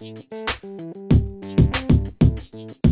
Thank you.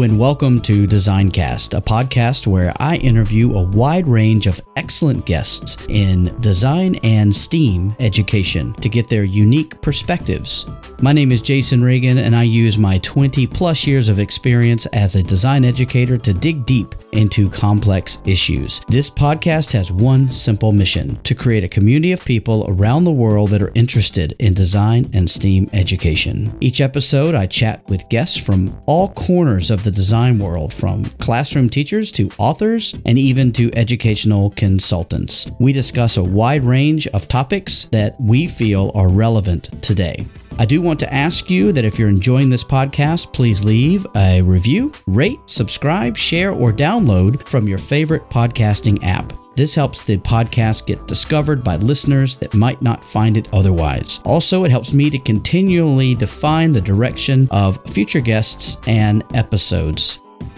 And welcome to Designcast, a podcast where I interview a wide range of excellent guests in design and STEAM education to get their unique perspectives. My name is Jason Reagan, and I use my 20 plus years of experience as a design educator to dig deep into complex issues. This podcast has one simple mission to create a community of people around the world that are interested in design and STEAM education. Each episode, I chat with guests from all corners of the design world, from classroom teachers to authors and even to educational consultants. We discuss a wide range of topics that we feel are relevant today. I do want to ask you that if you're enjoying this podcast, please leave a review, rate, subscribe, share, or download from your favorite podcasting app. This helps the podcast get discovered by listeners that might not find it otherwise. Also, it helps me to continually define the direction of future guests and episodes.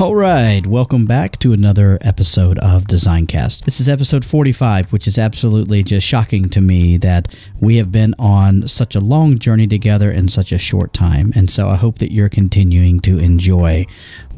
All right, welcome back to another episode of Designcast. This is episode 45, which is absolutely just shocking to me that we have been on such a long journey together in such a short time. And so I hope that you're continuing to enjoy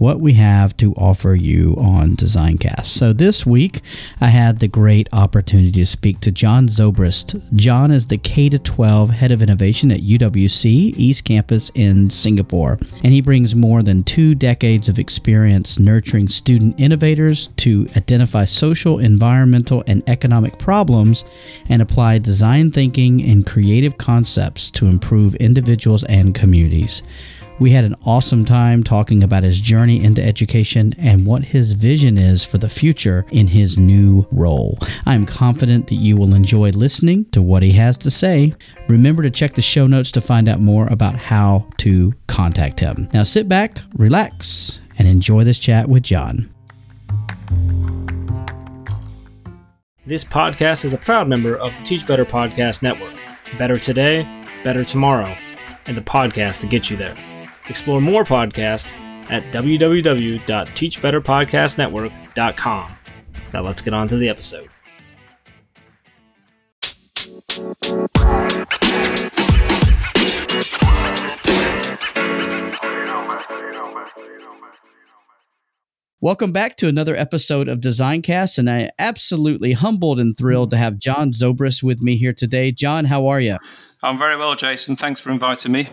what we have to offer you on Designcast. So this week, I had the great opportunity to speak to John Zobrist. John is the K 12 head of innovation at UWC East Campus in Singapore, and he brings more than two decades of experience nurturing student innovators to identify social, environmental, and economic problems and apply design thinking and creative concepts to improve individuals and communities. We had an awesome time talking about his journey into education and what his vision is for the future in his new role. I am confident that you will enjoy listening to what he has to say. Remember to check the show notes to find out more about how to contact him. Now sit back, relax, and enjoy this chat with John. This podcast is a proud member of the Teach Better Podcast Network. Better today, better tomorrow, and the podcast to get you there. Explore more podcasts at www.teachbetterpodcastnetwork.com. Now let's get on to the episode. Welcome back to another episode of Designcast, and I am absolutely humbled and thrilled to have John Zobrist with me here today. John, how are you? I'm very well, Jason. Thanks for inviting me.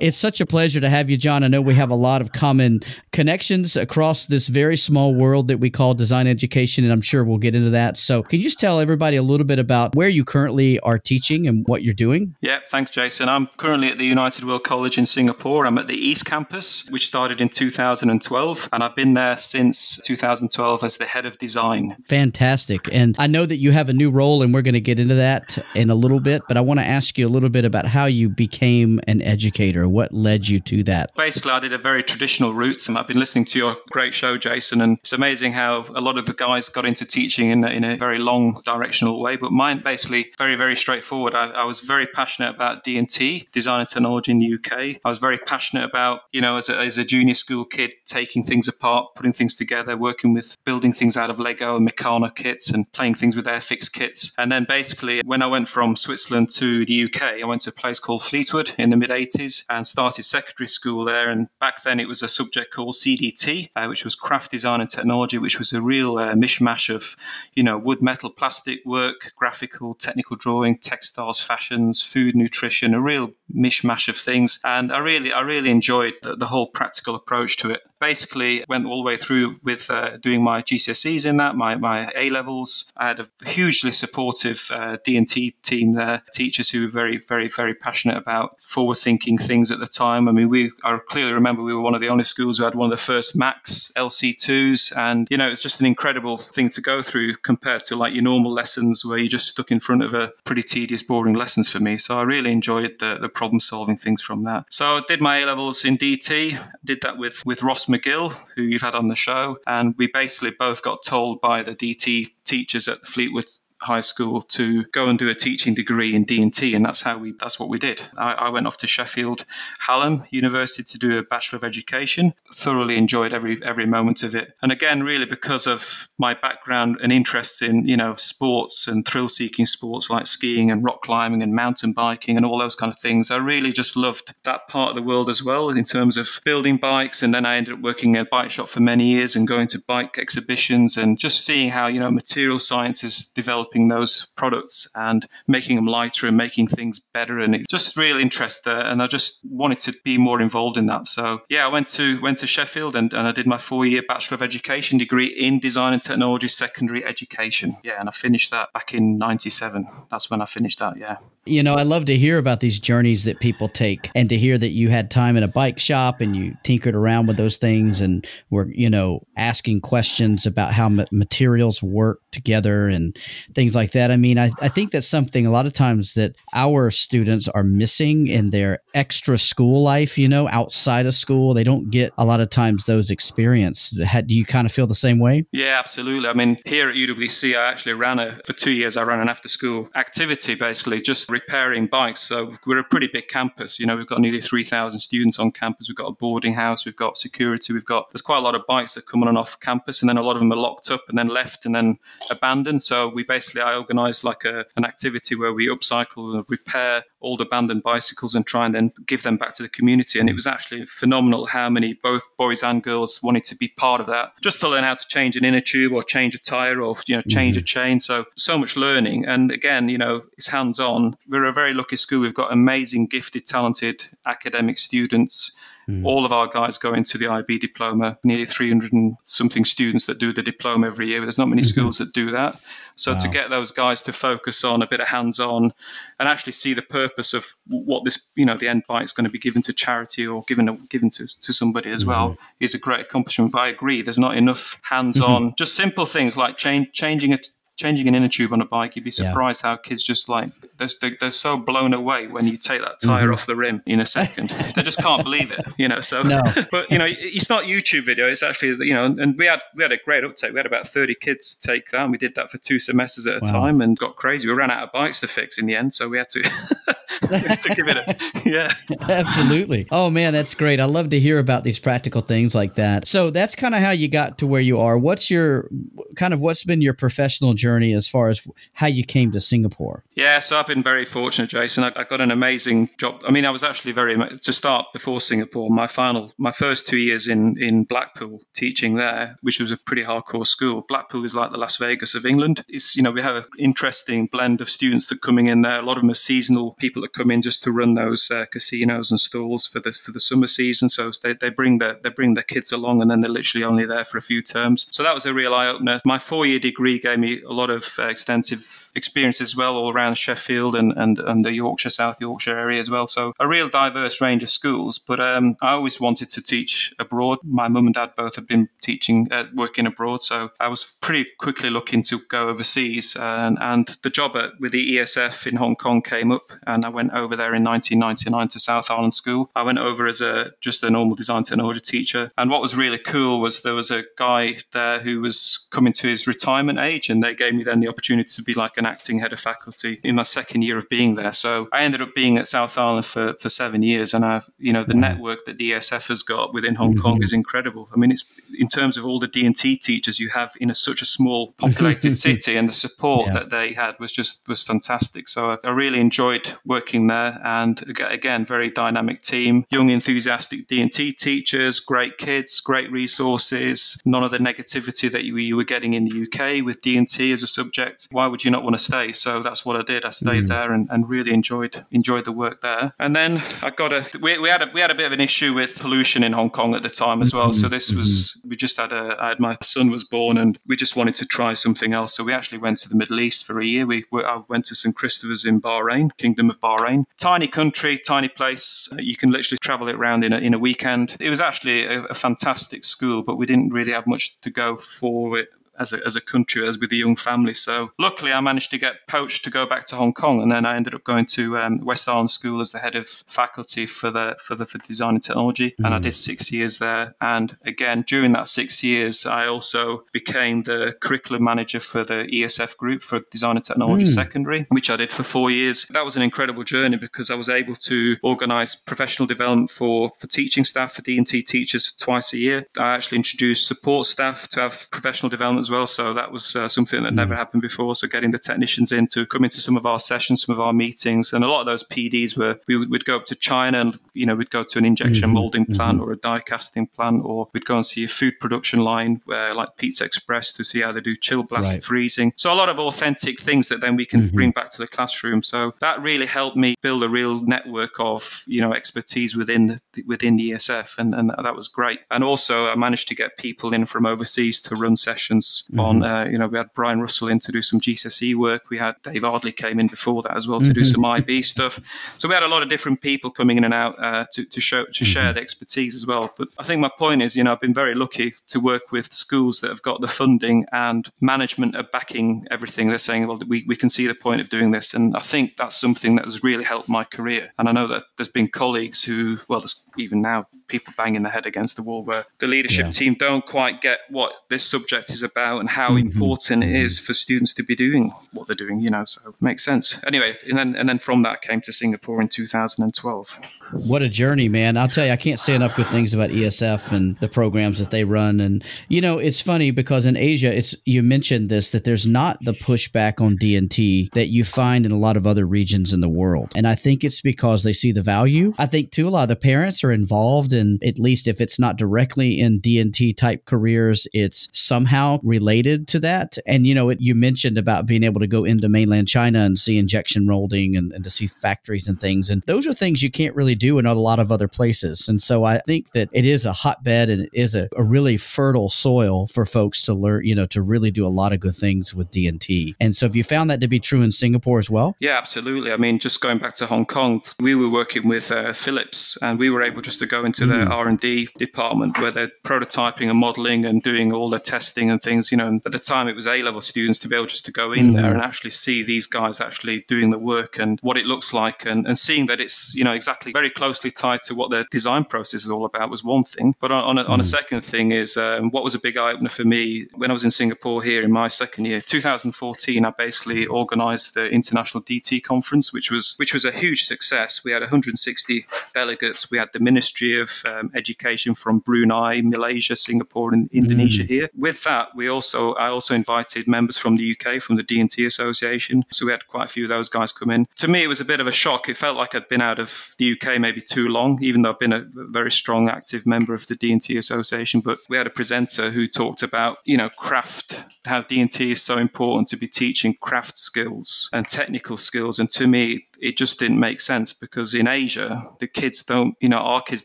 It's such a pleasure to have you, John. I know we have a lot of common connections across this very small world that we call design education, and I'm sure we'll get into that. So, can you just tell everybody a little bit about where you currently are teaching and what you're doing? Yeah, thanks, Jason. I'm currently at the United World College in Singapore. I'm at the East Campus, which started in 2012, and I've been there since 2012 as the head of design. Fantastic. And I know that you have a new role, and we're going to get into that in a little bit, but I want to ask you a little bit about how you became an educator. Or what led you to that? Basically, I did a very traditional route. I've been listening to your great show, Jason, and it's amazing how a lot of the guys got into teaching in, in a very long directional way. But mine basically very, very straightforward. I, I was very passionate about D&T, design and technology in the UK. I was very passionate about, you know, as a, as a junior school kid, taking things apart, putting things together, working with building things out of Lego and Meccano kits and playing things with Airfix kits. And then basically, when I went from Switzerland to the UK, I went to a place called Fleetwood in the mid 80s and started secondary school there. And back then it was a subject called CDT, uh, which was craft design and technology, which was a real uh, mishmash of, you know, wood, metal, plastic work, graphical, technical drawing, textiles, fashions, food, nutrition, a real mishmash of things. And I really, I really enjoyed the, the whole practical approach to it basically went all the way through with uh, doing my GCSEs in that, my, my A levels. I had a hugely supportive uh, D&T team there, teachers who were very, very, very passionate about forward thinking things at the time. I mean, we, I clearly remember we were one of the only schools who had one of the first Macs LC2s. And, you know, it's just an incredible thing to go through compared to like your normal lessons where you're just stuck in front of a pretty tedious, boring lessons for me. So I really enjoyed the, the problem solving things from that. So I did my A levels in DT, did that with, with Ross McGill, who you've had on the show. And we basically both got told by the DT teachers at the Fleetwood high school to go and do a teaching degree in D&T and that's how we that's what we did. I, I, went off to Sheffield Hallam University to do a Bachelor of Education. Thoroughly enjoyed every every moment of it. And again really because of my background and interest in you know sports and thrill seeking sports like skiing and rock climbing and mountain biking and all those kind of things I really just loved that part of the world as well in terms of building bikes. And then I ended up working in a bike shop for many years and going to bike exhibitions and just seeing how you know material science is developing developing those products and making them lighter and making things better. And it just really interested. And I just wanted to be more involved in that. So yeah, I went to went to Sheffield and, and I did my four year Bachelor of Education degree in Design and Technology Secondary Education. Yeah, and I finished that back in '97. That's when I finished that. Yeah. You know, I love to hear about these journeys that people take and to hear that you had time in a bike shop and you tinkered around with those things and were, you know, asking questions about how materials work together and things like that. I mean, I, I think that's something a lot of times that our students are missing in their extra school life, you know, outside of school. They don't get a lot of times those experience. do you kind of feel the same way? Yeah, absolutely. I mean, here at UWC, I actually ran a, for two years, I ran an after school activity basically just repairing bikes. So we're a pretty big campus. You know, we've got nearly 3,000 students on campus. We've got a boarding house. We've got security. We've got, there's quite a lot of bikes that come on and off campus. And then a lot of them are locked up and then left and then abandoned. So we basically, I organized like a, an activity where we upcycle and repair old abandoned bicycles and try and then give them back to the community. And it was actually phenomenal how many both boys and girls wanted to be part of that, just to learn how to change an inner tube or change a tire or you know change mm-hmm. a chain. So so much learning. And again, you know, it's hands on. We're a very lucky school. We've got amazing, gifted, talented academic students Mm. All of our guys go into the IB diploma, nearly 300 and something students that do the diploma every year. There's not many mm-hmm. schools that do that. So wow. to get those guys to focus on a bit of hands on and actually see the purpose of what this, you know, the end bike is going to be given to charity or given given to, to somebody as mm-hmm. well is a great accomplishment. But I agree, there's not enough hands on, mm-hmm. just simple things like change, changing a changing an inner tube on a bike, you'd be surprised yeah. how kids just like they're, they're so blown away when you take that tire mm-hmm. off the rim in a second. they just can't believe it, you know. So, no. but you know, it's not YouTube video. It's actually you know, and we had we had a great uptake. We had about thirty kids take that, and we did that for two semesters at a wow. time, and got crazy. We ran out of bikes to fix in the end, so we had to. to give it a yeah absolutely oh man that's great i love to hear about these practical things like that so that's kind of how you got to where you are what's your kind of what's been your professional journey as far as how you came to Singapore? Yeah, so I've been very fortunate, Jason. I, I got an amazing job. I mean, I was actually very to start before Singapore. My final, my first two years in in Blackpool teaching there, which was a pretty hardcore school. Blackpool is like the Las Vegas of England. It's you know we have an interesting blend of students that coming in there. A lot of them are seasonal people that come in just to run those uh, casinos and stalls for the for the summer season. So they, they bring their they bring their kids along, and then they're literally only there for a few terms. So that was a real eye opener. My four year degree gave me a lot of uh, extensive experience as well, all around Sheffield and, and, and the Yorkshire, South Yorkshire area as well. So a real diverse range of schools. But um, I always wanted to teach abroad. My mum and dad both have been teaching, uh, working abroad. So I was pretty quickly looking to go overseas. And, and the job at, with the ESF in Hong Kong came up, and I went over there in 1999 to South Island School. I went over as a just a normal design technology teacher. And what was really cool was there was a guy there who was coming to his retirement age, and they gave me then the opportunity to be like an acting head of faculty in my second year of being there. So I ended up being at South Island for, for seven years. And I, you know, the network that the ESF has got within Hong mm-hmm. Kong is incredible. I mean, it's in terms of all the D&T teachers you have in a, such a small populated city and the support yeah. that they had was just, was fantastic. So I, I really enjoyed working there. And again, very dynamic team, young, enthusiastic D&T teachers, great kids, great resources, none of the negativity that you, you were getting in the UK with D&T as a subject. Why would you not want to stay? So that's what I did. I stayed mm. there and, and really enjoyed enjoyed the work there. And then I got a we, we had a we had a bit of an issue with pollution in Hong Kong at the time as well. So this was mm-hmm. we just had a I had my son was born and we just wanted to try something else. So we actually went to the Middle East for a year. We I went to St Christopher's in Bahrain, Kingdom of Bahrain. Tiny country, tiny place. You can literally travel it around in a, in a weekend. It was actually a, a fantastic school, but we didn't really have much to go for it as a, as a country, as with a young family. So luckily, I managed to get poached to go back to Hong Kong, and then I ended up going to um, West Island School as the head of faculty for the for the for design and technology, mm-hmm. and I mm. did six years there. And again, during that six years, I also became the curriculum manager for the ESF group for design and technology mm. secondary, which I did for four years. That was an incredible journey because I was able to organise professional development for for teaching staff for D and T teachers twice a year. I actually introduced support staff to have professional development as well. So that was uh, something that never mm. happened before. So getting the technicians in to come into some of our sessions, some of our meetings, and a lot of those PDs were we would go up to China and you know we'd go to an injection mm-hmm. molding plant mm-hmm. or a die casting plant, or we'd go and see a food production line where like Pizza Express to see how they do chill blast right. freezing. So a lot of authentic things that then we can mm-hmm. bring back to the classroom. So that really helped me build a real network of you know expertise within the, within the ESF, and, and that was great. And also I managed to get people in from overseas to run sessions mm-hmm. on. Uh, you know, we had Brian Russell in to do some GCSE work. We had Dave Ardley came in before that as well to mm-hmm. do some IB stuff. So we had a lot of different people coming in and out uh, to, to show to mm-hmm. share the expertise as well. But I think my point is, you know, I've been very lucky to work with schools that have got the funding and management are backing everything. They're saying, well, we, we can see the point of doing this. And I think that's something that has really helped my career. And I know that there's been colleagues who, well, there's even now people banging their head against the wall where the leadership yeah. team don't quite get what this subject is about and how mm-hmm. important it is for students to be doing what they're doing, you know, so it makes sense. Anyway, and then and then from that came to Singapore in 2012. What a journey, man. I'll tell you, I can't say enough good things about ESF and the programs that they run. And, you know, it's funny because in Asia, it's, you mentioned this, that there's not the pushback on D&T that you find in a lot of other regions in the world. And I think it's because they see the value. I think too, a lot of the parents are involved in, at least if it's not directly in D&T type careers, it's somehow related to that. And, you know, it, you mentioned about being able to go into mainland China and see injection molding and, and to see factories and things. And those are things you can't really do in a lot of other places. And so I think that it is a hotbed and it is a, a really fertile soil for folks to learn, you know, to really do a lot of good things with D&T. And so have you found that to be true in Singapore as well? Yeah, absolutely. I mean, just going back to Hong Kong, we were working with uh, Philips and we were able just to go into mm. their R&D department where they're prototyping and modeling and doing all the testing and things, you know, and at the time it was A-level students to be able just to go in mm. there and actually see these guys actually doing the work and what it looks like and, and seeing that it's, you know, exactly very closely tied to what the design process is all about was one thing. But on, on, a, mm. on a hmm. second thing is um, what was a big eye opener for me when I was in Singapore here in my second year, 2014. I basically organised the International DT conference, which was which was a huge success. We had 160 delegates. We had the Ministry of um, Education from Brunei, Malaysia, Singapore, and Indonesia mm. here. With that, we also I also invited members from the UK from the D&T Association. So we had quite a few of those guys come in. To me, it was a bit of a shock. It felt like I'd been out of the UK maybe too long, even though I've been a very strong, active member of the D&T Association. But we had a presenter who talked about, you know, craft, how D&T is so important to be teaching craft skills and technical skills. And to me, it just didn't make sense because in Asia, the kids don't, you know, our kids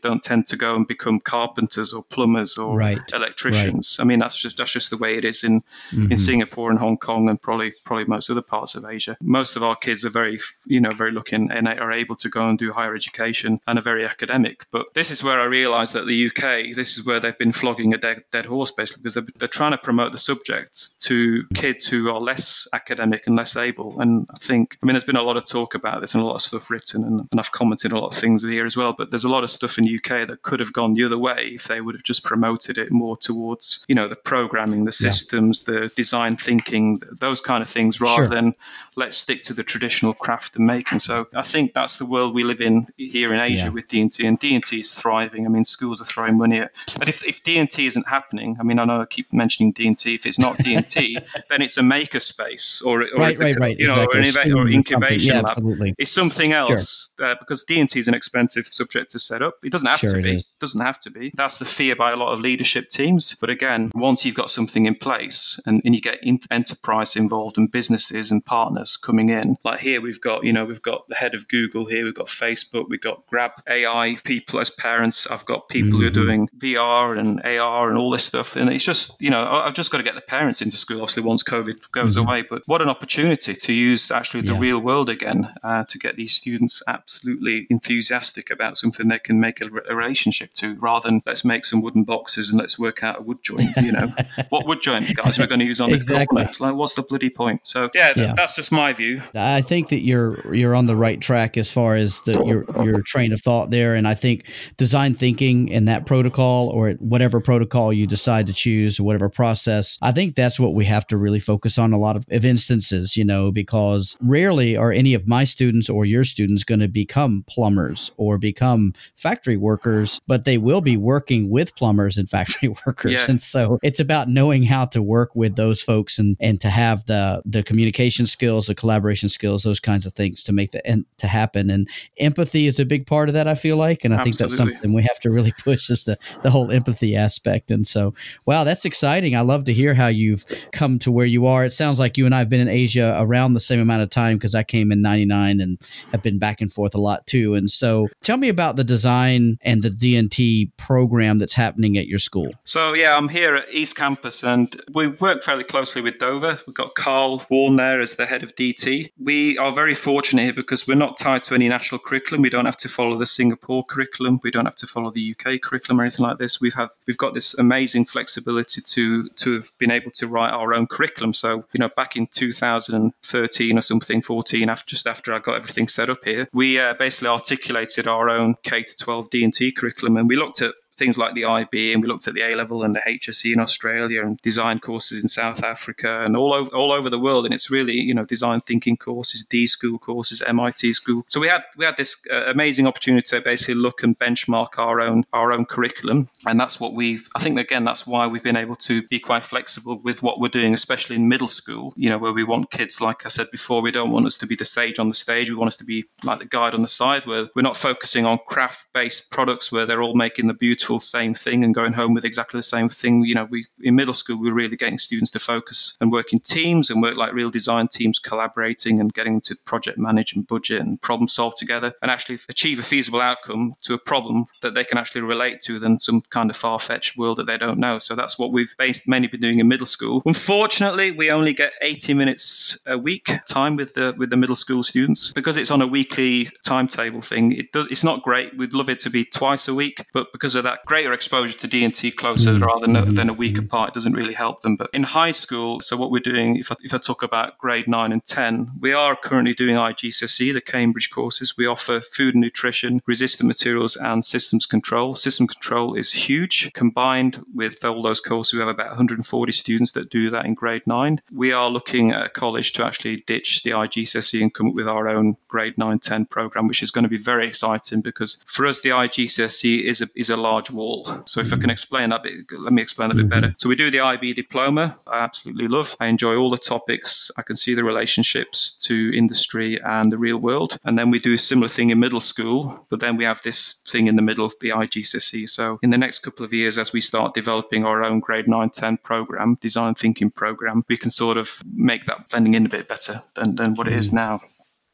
don't tend to go and become carpenters or plumbers or right. electricians. Right. I mean, that's just that's just the way it is in mm-hmm. in Singapore and Hong Kong and probably probably most other parts of Asia. Most of our kids are very, you know, very lucky and are able to go and do higher education and are very academic. But this is where I realised that the UK, this is where they've been flogging a dead, dead horse basically because they're, they're trying to promote the subject to kids who are less academic and less able. And I think, I mean, there's been a lot of talk about this and a lot of stuff written, and, and I've commented a lot of things here as well. But there's a lot of stuff in the UK that could have gone the other way if they would have just promoted it more towards, you know, the programming, the systems, yeah. the design thinking, those kind of things, rather sure. than let's stick to the traditional craft and making. So I think that's the world we live in here in Asia yeah. with D&T, and D&T is thriving. I mean, schools are throwing money at. But if, if D&T isn't happening, I mean, I know I keep mentioning D&T. If it's not D&T, then it's a maker space or, or right, right, right. you know, exactly. or, or incubation yeah, lab. Absolutely. It's something else sure. uh, because D&T is an expensive subject to set up. It doesn't have sure to be. It doesn't have to be. That's the fear by a lot of leadership teams. But again, once you've got something in place and, and you get enterprise involved and businesses and partners coming in, like here we've got, you know, we've got the head of Google here, we've got Facebook, we've got Grab AI people as parents. I've got people mm-hmm. who are mm-hmm. doing VR and AR and all this stuff. And it's just, you know, I've just got to get the parents into school, obviously, once COVID goes mm-hmm. away. But what an opportunity to use actually the yeah. real world again uh, to get these students absolutely enthusiastic about something they can make a, a relationship to rather than let's make some wooden boxes and let's work out a wood joint, you know. what wood joint, guys, we're going to use on exactly. the Like, what's the bloody point? So, yeah, yeah, that's just my view. I think that you're you're on the right track as far as the, your, your train of thought there. And I think design thinking and that protocol or whatever protocol you decide to choose or whatever process, I think that's what we have to really focus on a lot of, of instances, you know, because rarely are any of my students or your students going to become plumbers or become factory workers, but they will be working with plumbers and factory workers. Yeah. And so it's about knowing how to work with those folks and, and to have the, the communication skills, the collaboration skills, those kinds of things to make the, and to happen. And empathy is a big part of that, I feel like. And I Absolutely. think that's something we have to really push is the, the whole empathy aspect. And so, wow, that's exciting. I love to hear how you've come to where you are. It sounds like you and I have been in Asia around the same amount of time because I came in 99 and have been back and forth a lot too. And so tell me about the design and the D&T program that's happening at your school. So, yeah, I'm here at East Campus and we work fairly closely with Dover. We've got Carl Warren there as the head of DT. We are very fortunate here because we're not tied to any national curriculum. We don't have to follow the Singapore curriculum. We don't have to follow the UK curriculum or anything like this. We've have we've got this amazing flexibility to to have been able to write our own curriculum. So you know, back in 2013 or something, 14, after just after I got everything set up here, we uh, basically articulated our own K to 12 D and T curriculum, and we looked at things like the IB, and we looked at the A level and the HSC in Australia, and design courses in South Africa, and all over all over the world. And it's really you know design thinking courses, D school courses, MIT school. So we had we had this uh, amazing opportunity to basically look and benchmark our own our own curriculum, and that's what we've. I think again that's why we've been able to be quite flexible with what we're doing, especially in middle school. You know where we want kids, like I said before, we don't want us to be the sage on the stage. We want us to be like the guide on the side, where we're not focusing on craft based products where they're all making the beautiful same thing and going home with exactly the same thing. You know, we in middle school we are really getting students to focus and work in teams and work like real design teams, collaborating and getting to project manage and budget and problem solve together and actually achieve a feasible outcome to a problem that they can actually relate to than some kind of far fetched world that they don't know. So that's what we've based, mainly been doing in middle school. Unfortunately, we only get 80 minutes a week time with the with the middle school students because it's on a weekly timetable thing. It does, it's not great. We'd love it to be twice a week, but because of that greater exposure to D&T closer mm-hmm. rather than, than a week mm-hmm. apart doesn't really help them. But in high school, so what we're doing, if I, if I talk about grade 9 and 10, we are currently doing IGCSE, the Cambridge courses. We offer food and nutrition, resistant materials, and systems control. System control is huge. Combined with all those courses, we have about 140 students that do that in grade 9. We are looking at a college to actually ditch the IGCSE and come up with our own grade 9 10 program, which is going to be very exciting because for us, the IGCSE is a, is a large wall. So if I can explain that bit, let me explain a bit better. So we do the IB diploma. I absolutely love. I enjoy all the topics. I can see the relationships to industry and the real world. And then we do a similar thing in middle school, but then we have this thing in the middle, the IGCSE. So in the next couple of years, as we start developing our own grade 9, 10 program, design thinking program, we can sort of make that blending in a bit better than, than what it is mm. now.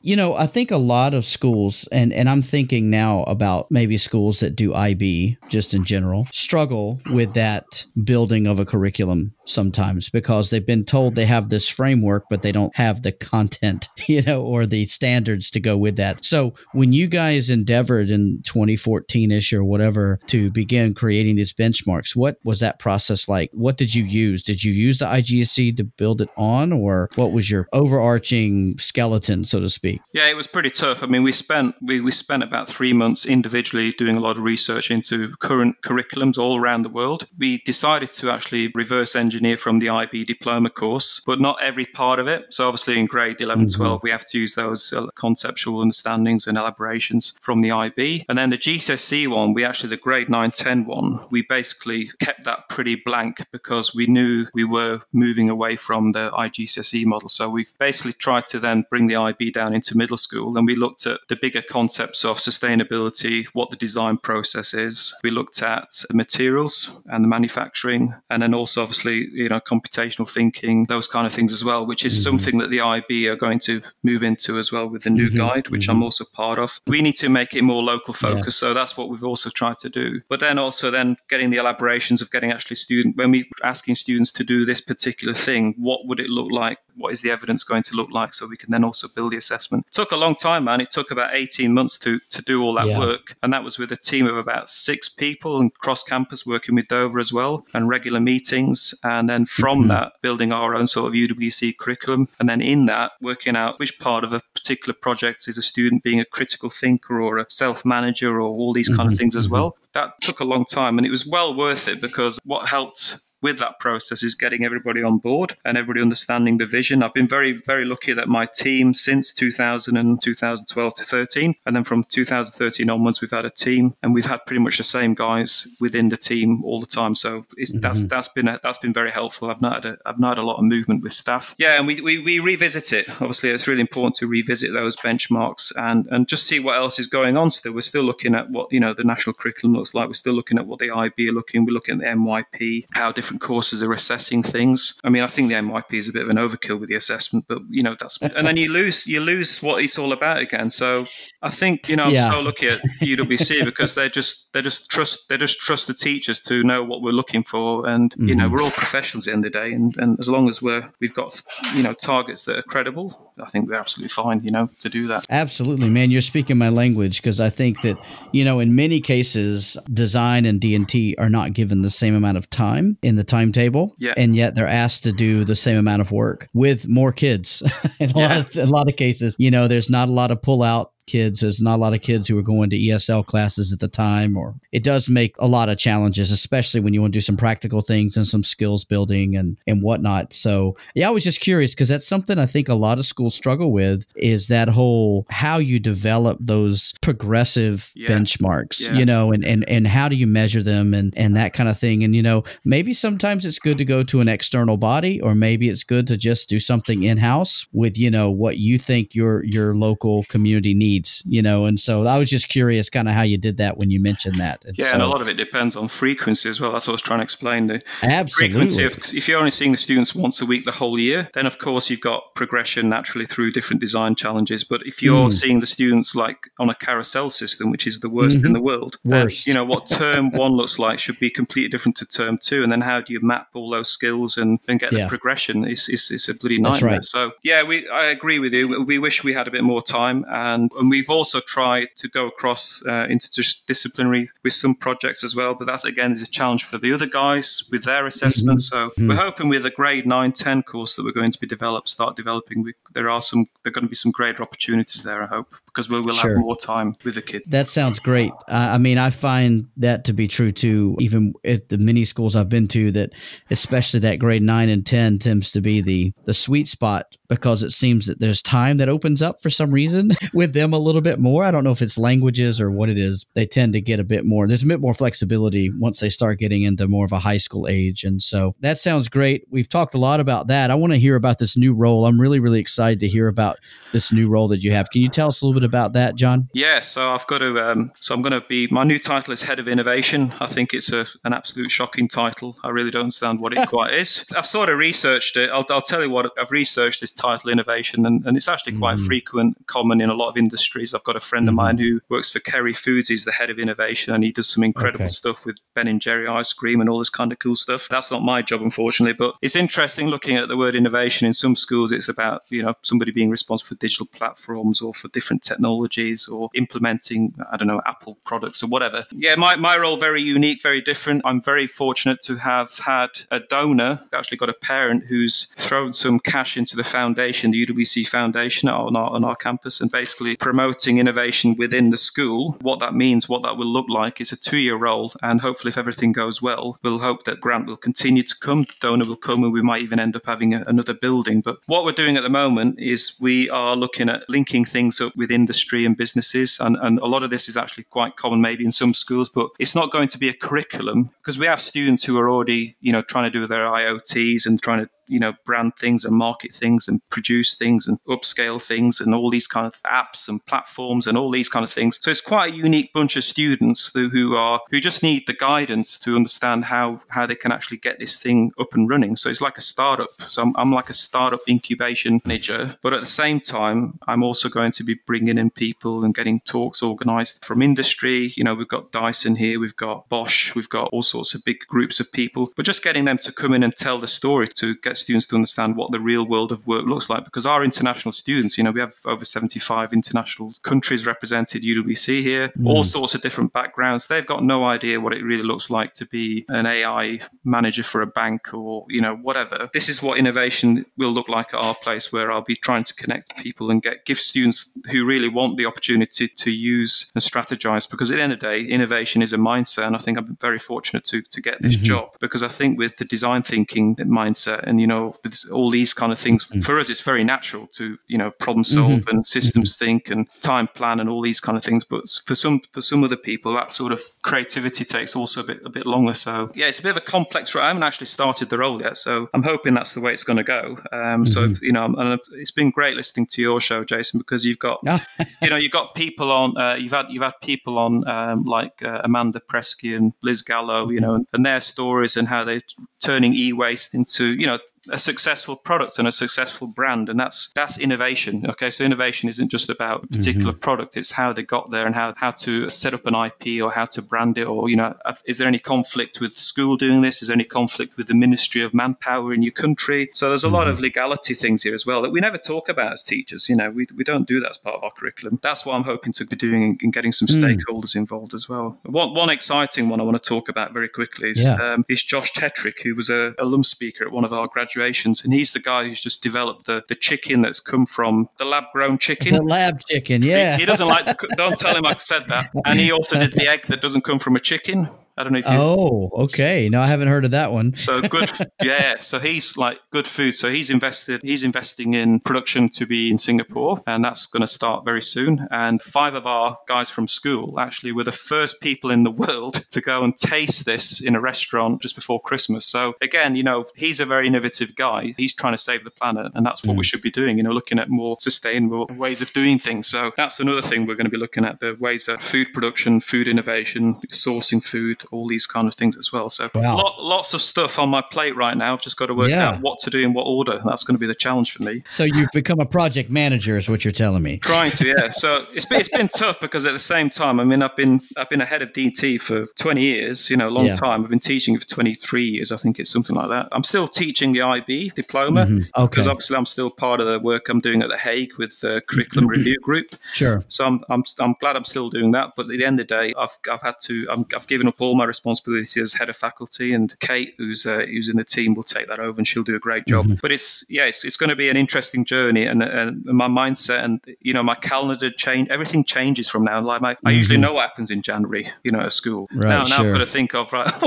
You know, I think a lot of schools, and, and I'm thinking now about maybe schools that do IB just in general, struggle with that building of a curriculum sometimes because they've been told they have this framework, but they don't have the content, you know, or the standards to go with that. So when you guys endeavored in 2014 ish or whatever to begin creating these benchmarks, what was that process like? What did you use? Did you use the IGCSE to build it on, or what was your overarching skeleton, so to speak? Speak. Yeah, it was pretty tough. I mean, we spent we, we spent about three months individually doing a lot of research into current curriculums all around the world. We decided to actually reverse engineer from the IB diploma course, but not every part of it. So obviously in grade 11, mm-hmm. 12, we have to use those uh, conceptual understandings and elaborations from the IB. And then the GCSE one, we actually, the grade 9, 10 one, we basically kept that pretty blank because we knew we were moving away from the IGCSE model. So we've basically tried to then bring the IB down into middle school and we looked at the bigger concepts of sustainability, what the design process is. We looked at the materials and the manufacturing, and then also obviously, you know, computational thinking, those kind of things as well, which is mm-hmm. something that the IB are going to move into as well with the new mm-hmm. guide, which mm-hmm. I'm also part of. We need to make it more local focus. Yeah. So that's what we've also tried to do. But then also then getting the elaborations of getting actually student when we asking students to do this particular thing, what would it look like? What is the evidence going to look like? So we can then also build the assessment. It took a long time, man. It took about 18 months to to do all that yeah. work. And that was with a team of about six people and cross campus working with Dover as well and regular meetings. And then from mm-hmm. that, building our own sort of UWC curriculum. And then in that, working out which part of a particular project is a student being a critical thinker or a self manager or all these kind mm-hmm. of things as mm-hmm. well. That took a long time and it was well worth it because what helped with that process is getting everybody on board and everybody understanding the vision. I've been very, very lucky that my team since 2000 and 2012 to 13, and then from 2013 onwards, we've had a team and we've had pretty much the same guys within the team all the time. So mm-hmm. that's that's been a, that's been very helpful. I've not had a, I've not had a lot of movement with staff. Yeah, and we, we, we revisit it. Obviously, it's really important to revisit those benchmarks and and just see what else is going on. Still, we're still looking at what you know the national curriculum looks like. We're still looking at what the IB are looking. We're looking at the MYP, how different different courses are assessing things. I mean, I think the MYP is a bit of an overkill with the assessment, but you know that's and then you lose you lose what it's all about again. So I think you know I'm yeah. so lucky at UWC because they're just they just trust they just trust the teachers to know what we're looking for, and mm-hmm. you know mm-hmm. we're all professionals at the end of the day, and, and as long as we're we've got you know targets that are credible, I think we're absolutely fine, you know, to do that. Absolutely, man. You're speaking my language because I think that you know in many cases design and D and T are not given the same amount of time in the timetable, yeah. and yet they're asked to do the same amount of work with more kids. in a, yeah. lot of, a lot of cases, you know, there's not a lot of pull out kids. There's not a lot of kids who are going to ESL classes at the time, or it does make a lot of challenges, especially when you want to do some practical things and some skills building and and whatnot. So yeah, I was just curious because that's something I think a lot of schools struggle with is that whole how you develop those progressive yeah. benchmarks, yeah. you know, and and and how do you measure them and and that kind of thing. And you know, maybe sometimes it's good to go to an external body, or maybe it's good to just do something in house with you know what you think your your local community needs needs, you know. And so I was just curious kind of how you did that when you mentioned that. And yeah, so, and a lot of it depends on frequency as well. That's what I was trying to explain. The absolutely. frequency of, if you're only seeing the students once a week the whole year, then of course you've got progression naturally through different design challenges. But if you're mm. seeing the students like on a carousel system, which is the worst mm-hmm. in the world, worst. then you know what term one looks like should be completely different to term two. And then how do you map all those skills and, and get yeah. the progression? It's, it's, it's a bloody nightmare. Right. So yeah, we I agree with you. We wish we had a bit more time and, and we've also tried to go across uh, interdisciplinary with some projects as well. But that again is a challenge for the other guys with their assessment. Mm-hmm. So mm-hmm. we're hoping with a grade 9, 10 course that we're going to be developed, start developing. We, there are some, there are going to be some greater opportunities there. I hope because we will sure. have more time with the kids. That sounds great. I mean, I find that to be true too. Even at the many schools I've been to, that especially that grade nine and ten tends to be the the sweet spot because it seems that there's time that opens up for some reason with them a little bit more. I don't know if it's languages or what it is. They tend to get a bit more. There's a bit more flexibility once they start getting into more of a high school age, and so that sounds great. We've talked a lot about that. I want to hear about this new role. I'm really really excited to hear about this new role that you have. Can you tell us a little bit about that, John? Yeah, so I've got to. Um, so I'm going to be. My new title is head of innovation. I think it's a, an absolute shocking title. I really don't understand what it quite is. I've sort of researched it. I'll, I'll, tell you what. I've researched this title, innovation, and, and it's actually quite mm. frequent, common in a lot of industries industries. I've got a friend mm-hmm. of mine who works for Kerry Foods. He's the head of innovation, and he does some incredible okay. stuff with Ben and Jerry ice cream and all this kind of cool stuff. That's not my job, unfortunately, but it's interesting looking at the word innovation. In some schools, it's about you know somebody being responsible for digital platforms or for different technologies or implementing I don't know Apple products or whatever. Yeah, my my role very unique, very different. I'm very fortunate to have had a donor. I've actually got a parent who's thrown some cash into the foundation, the UWC Foundation on our, on our campus, and basically promoting innovation within the school. What that means, what that will look like, it's a two year role. And hopefully, if everything goes well, we'll hope that grant will continue to come, donor will come, and we might even end up having a, another building. But what we're doing at the moment is we are looking at linking things up with industry and businesses. And, and a lot of this is actually quite common, maybe in some schools, but it's not going to be a curriculum because we have students who are already, you know, trying to do their IoTs and trying to you know brand things and market things and produce things and upscale things and all these kind of apps and platforms and all these kind of things. So it's quite a unique bunch of students who, are who just need the guidance to understand how how they can actually get this thing up and running. So it's like a startup. So I'm, I'm like a startup incubation manager but at the same time I'm also going to be bringing in people and getting talks organized from industry. You know we've got Dyson here we've got Bosch we've got all sorts of big groups of people but just getting them to come in and tell the story to get students to understand what the real world of work looks like because our international students, you know, we have over 75 international countries represented UWC here, mm. all sorts of different backgrounds. They've got no idea what it really looks like to be an AI manager for a bank or, you know, whatever. This is what innovation will look like at our place where I'll be trying to connect people and get give students who really want the opportunity to use and strategize because at the end of the day, innovation is a mindset. And I think I'm very fortunate to, to get this mm-hmm. job because I think with the design thinking mindset and, you you know, all these kind of things. Mm-hmm. For us, it's very natural to, you know, problem solve mm-hmm. and systems mm-hmm. think and time plan and all these kind of things. But for some for some other people, that sort of creativity takes also a bit a bit longer. So yeah, it's a bit of a complex. Role. I haven't actually started the role yet, so I'm hoping that's the way it's going to go. Um, so if, mm-hmm. you know, and it's been great listening to your show, Jason, because you've got you know you've got people on. Uh, you've had you've had people on um, like uh, Amanda Presky and Liz Gallo, you know, and, and their stories and how they're turning e-waste into you know a successful product and a successful brand and that's that's innovation okay so innovation isn't just about a particular mm-hmm. product it's how they got there and how, how to set up an ip or how to brand it or you know is there any conflict with the school doing this is there any conflict with the ministry of manpower in your country so there's a mm-hmm. lot of mm-hmm. legality things here as well that we never talk about as teachers you know we, we don't do that as part of our curriculum that's what i'm hoping to be doing and getting some mm. stakeholders involved as well one, one exciting one i want to talk about very quickly is, yeah. um, is josh tetrick who was a alum speaker at one of our graduate graduations, and he's the guy who's just developed the, the chicken that's come from the lab grown chicken. The lab chicken, yeah. He, he doesn't like to. Don't tell him I said that. And he also did the egg that doesn't come from a chicken. I don't know if you. Oh, okay. No, I haven't heard of that one. So good, yeah. So he's like good food. So he's invested. He's investing in production to be in Singapore, and that's going to start very soon. And five of our guys from school actually were the first people in the world to go and taste this in a restaurant just before Christmas. So again, you know, he's a very innovative guy. He's trying to save the planet, and that's what mm. we should be doing. You know, looking at more sustainable ways of doing things. So that's another thing we're going to be looking at: the ways of food production, food innovation, sourcing food all these kind of things as well. So wow. lot, lots of stuff on my plate right now. I've just got to work yeah. out what to do in what order. That's going to be the challenge for me. So you've become a project manager, is what you're telling me? Trying to, yeah. so it's been, it's been tough because at the same time, I mean, I've been I've been a head of DT for 20 years. You know, a long yeah. time. I've been teaching for 23 years. I think it's something like that. I'm still teaching the IB diploma mm-hmm. okay. because obviously I'm still part of the work I'm doing at the Hague with the curriculum review group. Sure. So I'm, I'm I'm glad I'm still doing that. But at the end of the day, I've I've had to i have given up all my responsibility as head of faculty, and Kate, who's uh, who's in the team, will take that over, and she'll do a great job. Mm-hmm. But it's yeah, it's, it's going to be an interesting journey, and, and my mindset and you know my calendar change, everything changes from now. Like my, mm-hmm. I usually know what happens in January, you know, at school. Right, now, now sure. I've got to think of right,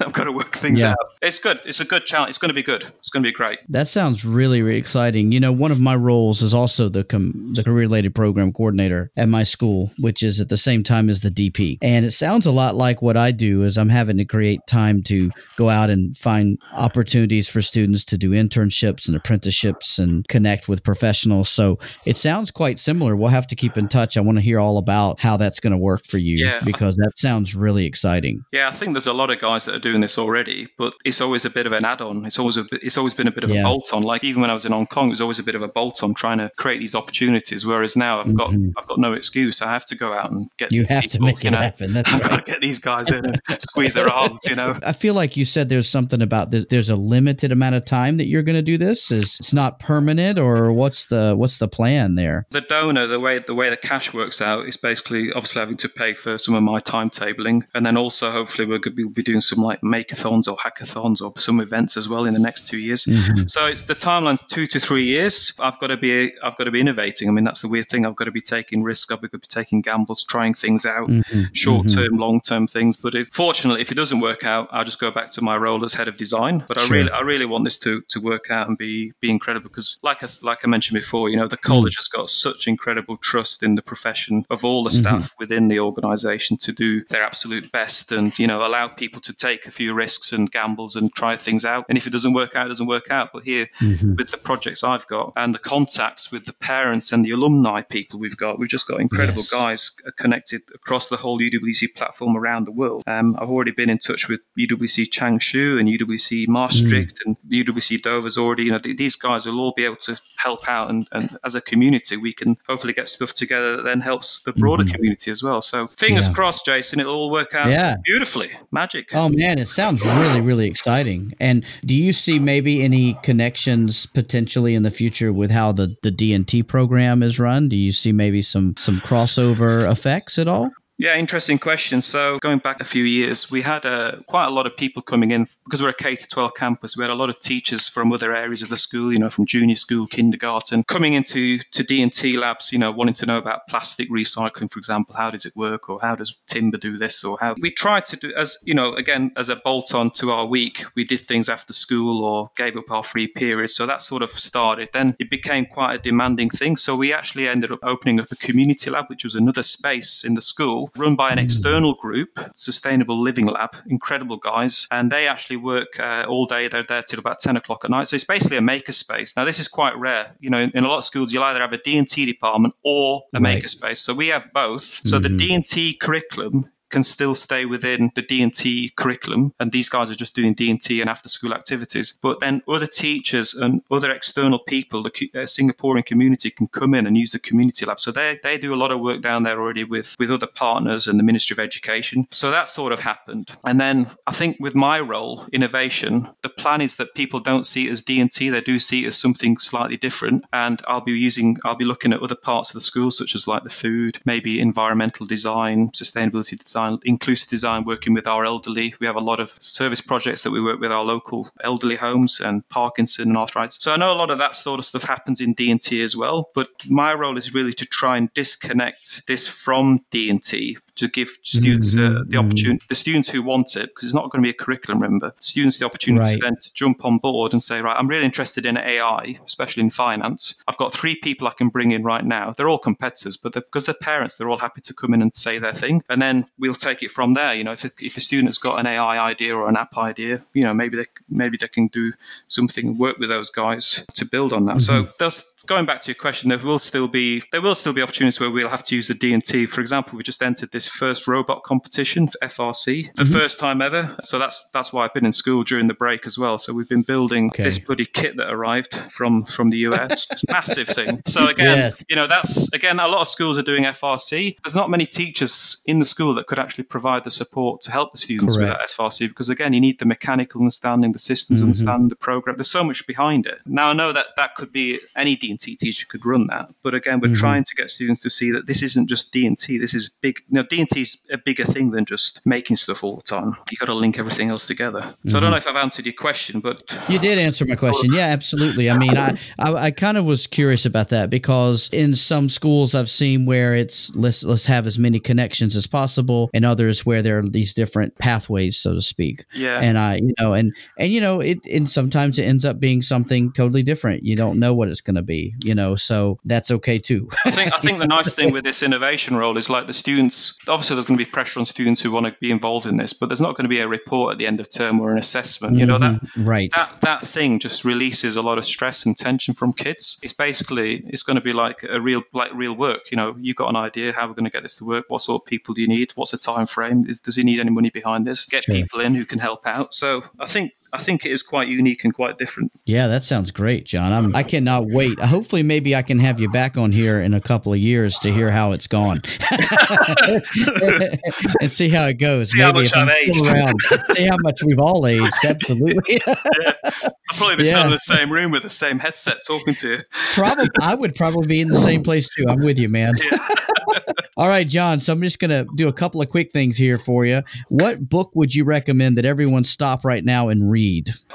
I've got to work things yeah. out. It's good. It's a good challenge. It's going to be good. It's going to be great. That sounds really, really exciting. You know, one of my roles is also the com- the career related program coordinator at my school, which is at the same time as the DP, and it sounds a lot like what I do do is I'm having to create time to go out and find opportunities for students to do internships and apprenticeships and connect with professionals. So it sounds quite similar. We'll have to keep in touch. I want to hear all about how that's going to work for you Yeah. because that sounds really exciting. Yeah, I think there's a lot of guys that are doing this already, but it's always a bit of an add-on. It's always a bit, it's always been a bit of Yeah. a bolt-on. Like even when I was in Hong Kong, it was always a bit of a bolt-on trying to create these opportunities. Whereas now I've got Mhm. I've got no excuse. I have to go out and get. You have to people, make you it know. happen. That's I've got to get these guys in and squeeze their arms. You know. I feel like you said there's something about this. There's a limited amount of time that you're going to do this. Is it's not permanent, or what's the what's the plan there? The donor, the way the way the cash works out is basically obviously having to pay for some of my timetabling, and then also hopefully we're going to be doing some like makeathons or hackathons or some events as well in the next two years. Mhm. So it's the timeline's two to three years. I've got to be I've got to be innovating. I mean that's the weird thing. I've got to be taking risks. I've got to be taking gambles, trying things out, Mhm. short term, long term things. But fortunately, if it doesn't work out, I'll just go back to my role as head of design. But I really I really want this to to work out and be be incredible because like I, like I mentioned before, you know the college has got such incredible trust in the profession of all the staff within the organisation to do their absolute best and you know allow people to take a few risks and gambles and try things out. And if it doesn't work out, it doesn't work out. But here Mhm. with the projects I've got and the contacts with the parents and the alumni people we've got, we've just got incredible Yes. guys connected across the whole UWC platform around the world. Um, I've already been in touch with UWC Changshu and UWC Maastricht and UWC Dover's already, you know, th- these guys will all be able to help out. And, and as a community, we can hopefully get stuff together that then helps the broader Mhm. community as well. So fingers Yeah. crossed, Jason, it'll all work out Yeah. beautifully. Magic. Oh man, it sounds really, really exciting. And do you see maybe any connections potentially in the future with how the the D and T program is run? Do you see maybe some some crossover effects at all? Yeah, interesting question. So going back a few years, we had uh, quite a lot of people coming in because we're a K to 12 campus. We had a lot of teachers from other areas of the school, you know, from junior school, kindergarten, coming into to D and T labs, you know, wanting to know about plastic recycling, for example. How does it work, or how does timber do this, or how we tried to do as you know, again as a bolt on to our week. We did things after school or gave up our free periods. So that sort of started. Then it became quite a demanding thing. So we actually ended up opening up a community lab, which was another space in the school run by an external group, Sustainable Living Lab, incredible guys. And they actually work uh, all day. They're there till about 10 o'clock at night. So it's basically a makerspace. Now, this is quite rare. You know, in, in a lot of schools, you'll either have a D&T department or a Right. maker space. So we have both. So the Mhm. D&T curriculum can still stay within the D&T curriculum and these guys are just doing D&T and after school activities. But then other teachers and other external people the uh, Singaporean community can come in and use the community lab. So they they do a lot of work down there already with with other partners and the Ministry of Education. So that sort of happened. And then I think with my role innovation the plan is that people don't see it as D&T they do see it as something slightly different. And I'll be using I'll be looking at other parts of the school such as like the food maybe environmental design sustainability design inclusive design working with our elderly. We have a lot of service projects that we work with our local elderly homes and Parkinson and arthritis. So I know a lot of that sort of stuff happens in D&T as well but my role is really to try and disconnect this from D&T to give students uh, Mhm, the opportunity the students who want it because it's not going to be a curriculum remember. Students the opportunity Right. then to jump on board and say right I'm really interested in AI especially in finance. I've got three people I can bring in right now. They're all competitors but they're, because they're parents they're all happy to come in and say their thing and then we'll take it from there. You know if a, if a student's got an AI idea or an app idea you know maybe they maybe they can do something and work with those guys to build on that. So that's going back to your question there will still be there will still be opportunities where we'll have to use the D&T for example we just entered this first robot competition for FRC the first time ever. So that's that's why I've been in school during the break as well. So we've been building Okay. this bloody kit that arrived from from the US It's a massive thing. So again Yes. you know that's again a lot of schools are doing FRC there's not many teachers in the school that could actually provide the support to help the students with that FRC because again you need the mechanical understanding the systems Mhm. understanding the program. There's so much behind it. Now I know that that could be any D&T teacher could run that. But again we're Mhm. trying to get students to see that this isn't just D&T this is big you know D&T is a bigger thing than just making stuff all the time You've got to link everything else together so I don't mm-hmm. know if I've answered your question but You did answer my question. Yeah, absolutely. I mean, I, I, I kind of was curious about that because in some schools I've seen where it's let's let's have as many connections as possible, and others where there are these different pathways, so to speak. yeah And I, you know, and and you know, it and sometimes it ends up being something totally different. You don't know what it's going to be, you know, so that's okay too. I think I think the nice thing with this innovation role is like the students obviously there's going to be pressure on students who want to be involved in this, but there's not going to be a report at the end of term or an assessment. You know that Mhm. right. that that thing just releases a lot of stress and tension from kids. It's basically it's going to be like a real like real work. You know, you've got an idea how we're going to get this to work. What sort of people do you need? What's the time frame? Is, does he need any money behind this? Get Sure. people in who can help out. So I think I think it is quite unique and quite different. Yeah, that sounds great, John. I'm, I cannot wait. Hopefully, maybe I can have you back on here in a couple of years to hear how it's gone and see how it goes. See how maybe much if I'm I've aged. around, see how much we've all aged. Absolutely. I'll probably be Yeah. in the same room with the same headset talking to you. probably, I would probably be in the same place too. I'm with you, man. all right, John. So I'm just gonna do a couple of quick things here for you. What book would you recommend that everyone stop right now and read?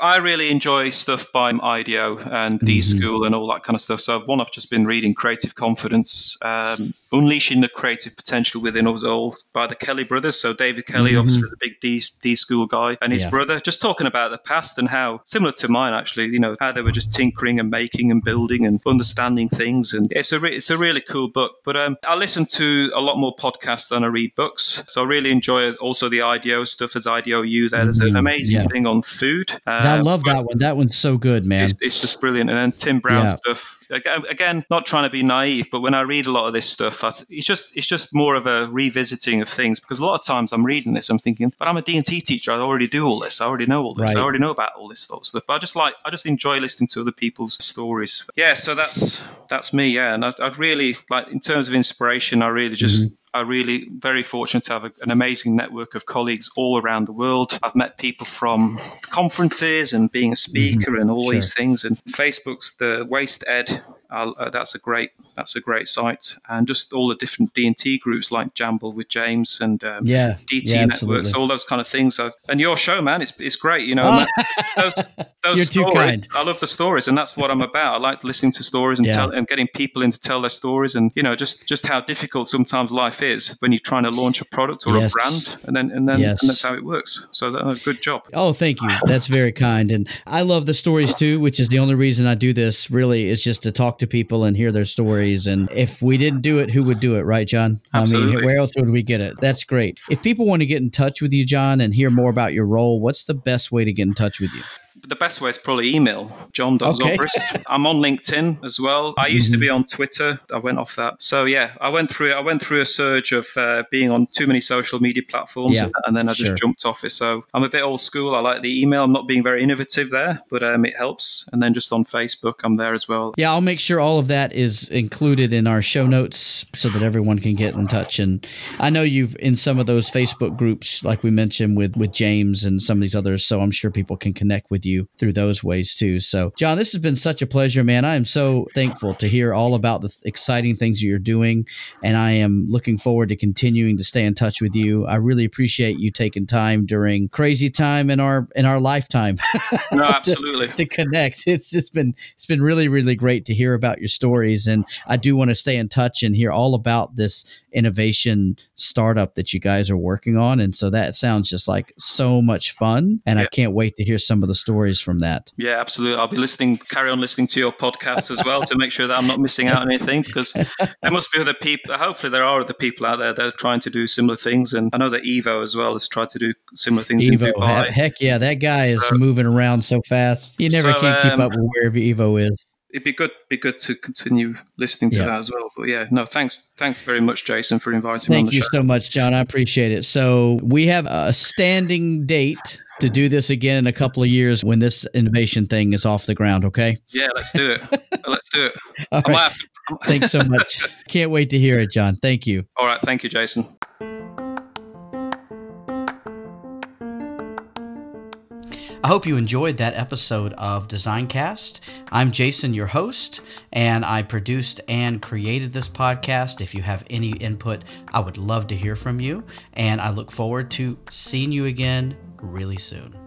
I really enjoy stuff by IDEO and D Mm-hmm. School and all that kind of stuff. So one I've just been reading, Creative Confidence, um, Unleashing the Creative Potential Within Us All by the Kelley brothers. So David Kelley, obviously the big D, D School guy, and his Mm-hmm. Yeah. brother, just talking about the past and how similar to mine actually. You know how they were just tinkering and making and building and understanding things, and it's a re- it's a really cool book. But um, I listen to a lot more podcasts than I read books, so I really enjoy also the IDEO stuff. As IDEO U, there, there's an Mhm. amazing Yeah. thing on food. I Uh, love that one. That one's so good, man. it's, it's just brilliant. And then Tim Brown Yeah. stuff. Again, again, not trying to be naive, but when I read a lot of this stuff, I, it's just it's just more of a revisiting of things because a lot of times I'm reading this, I'm thinking, but I'm a D&T teacher. I already do all this. I already know all this. Right. I already know about all this sort of stuff. But I just like I just enjoy listening to other people's stories. Yeah, so that's that's me. Yeah, and I, I'd really like in terms of inspiration, I really just. Mm-hmm. I really very fortunate to have a, an amazing network of colleagues all around the world. I've met people from conferences and being a speaker and all Mm-hmm. Sure. these things. And Facebook's the Waste Ed. Uh, uh, that's a great that's a great site, and just all the different D and T groups like Jamble with James and um, Yeah, DT yeah, networks, all those kind of things. I've, and your show, man, it's it's great. You know, man, those, those You're too stories. kind. I love the stories, and that's what I'm about. I like listening to stories and Yeah. tell and getting people in to tell their stories, and you know, just just how difficult sometimes life is when you're trying to launch a product or Yes. a brand, and then and then Yes. and that's how it works. So that, uh, good job. Oh, thank you. That's very kind. And I love the stories too, which is the only reason I do this really is just to talk to people and hear their stories. And if we didn't do it, who would do it, right, John? I mean, where else would we get it? That's great. If people want to get in touch with you, John, and hear more about your role, what's the best way to get in touch with you? The best way is probably email john.zobrist. I'm on LinkedIn as well. I used Mm-hmm. to be on Twitter. I went off that. So yeah, I went through I went through a surge of uh, being on too many social media platforms Yeah, and, and then I just sure. jumped off it. So I'm a bit old school. I like the email. I'm not being very innovative there, but um, it helps. And then just on Facebook, I'm there as well. Yeah, I'll make sure all of that is included in our show notes so that everyone can get in touch. And I know you've in some of those Facebook groups, like we mentioned with with James and some of these others. So I'm sure people can connect with you through those ways too. So John, this has been such a pleasure, man. I am so thankful to hear all about the exciting things you're doing, and I am looking forward to continuing to stay in touch with you. I really appreciate you taking time during crazy time in our in our lifetime No, absolutely. to connect. It's just been it's been really really great to hear about your stories, and I do want to stay in touch and hear all about this innovation startup that you guys are working on. And so that sounds just like so much fun, and I can't wait to hear some of the stories from that. Yeah, absolutely. I'll be listening, carry on listening to your podcast as well to make sure that I'm not missing out on anything because there must be other people. Hopefully, there are other people out there that are trying to do similar things. And I know that Evo as well has tried to do similar things in Evo, Dubai. heck yeah, that guy is moving around so fast. You never So, can keep um, up with wherever Evo is. It'd be good, be good to continue listening to Yeah. that as well. But yeah, no, thanks, thanks very much, Jason, for inviting me Thank you show. so much, John. I appreciate it. So we have a standing date to do this again in a couple of years when this innovation thing is off the ground. Okay. Yeah, let's do it. let's do it. All I might right. have to. Thanks so much. Can't wait to hear it, John. Thank you. All right, thank you, Jason. I hope you enjoyed that episode of Designcast. I'm Jason, your host, and I produced and created this podcast. If you have any input, I would love to hear from you, and I look forward to seeing you again really soon.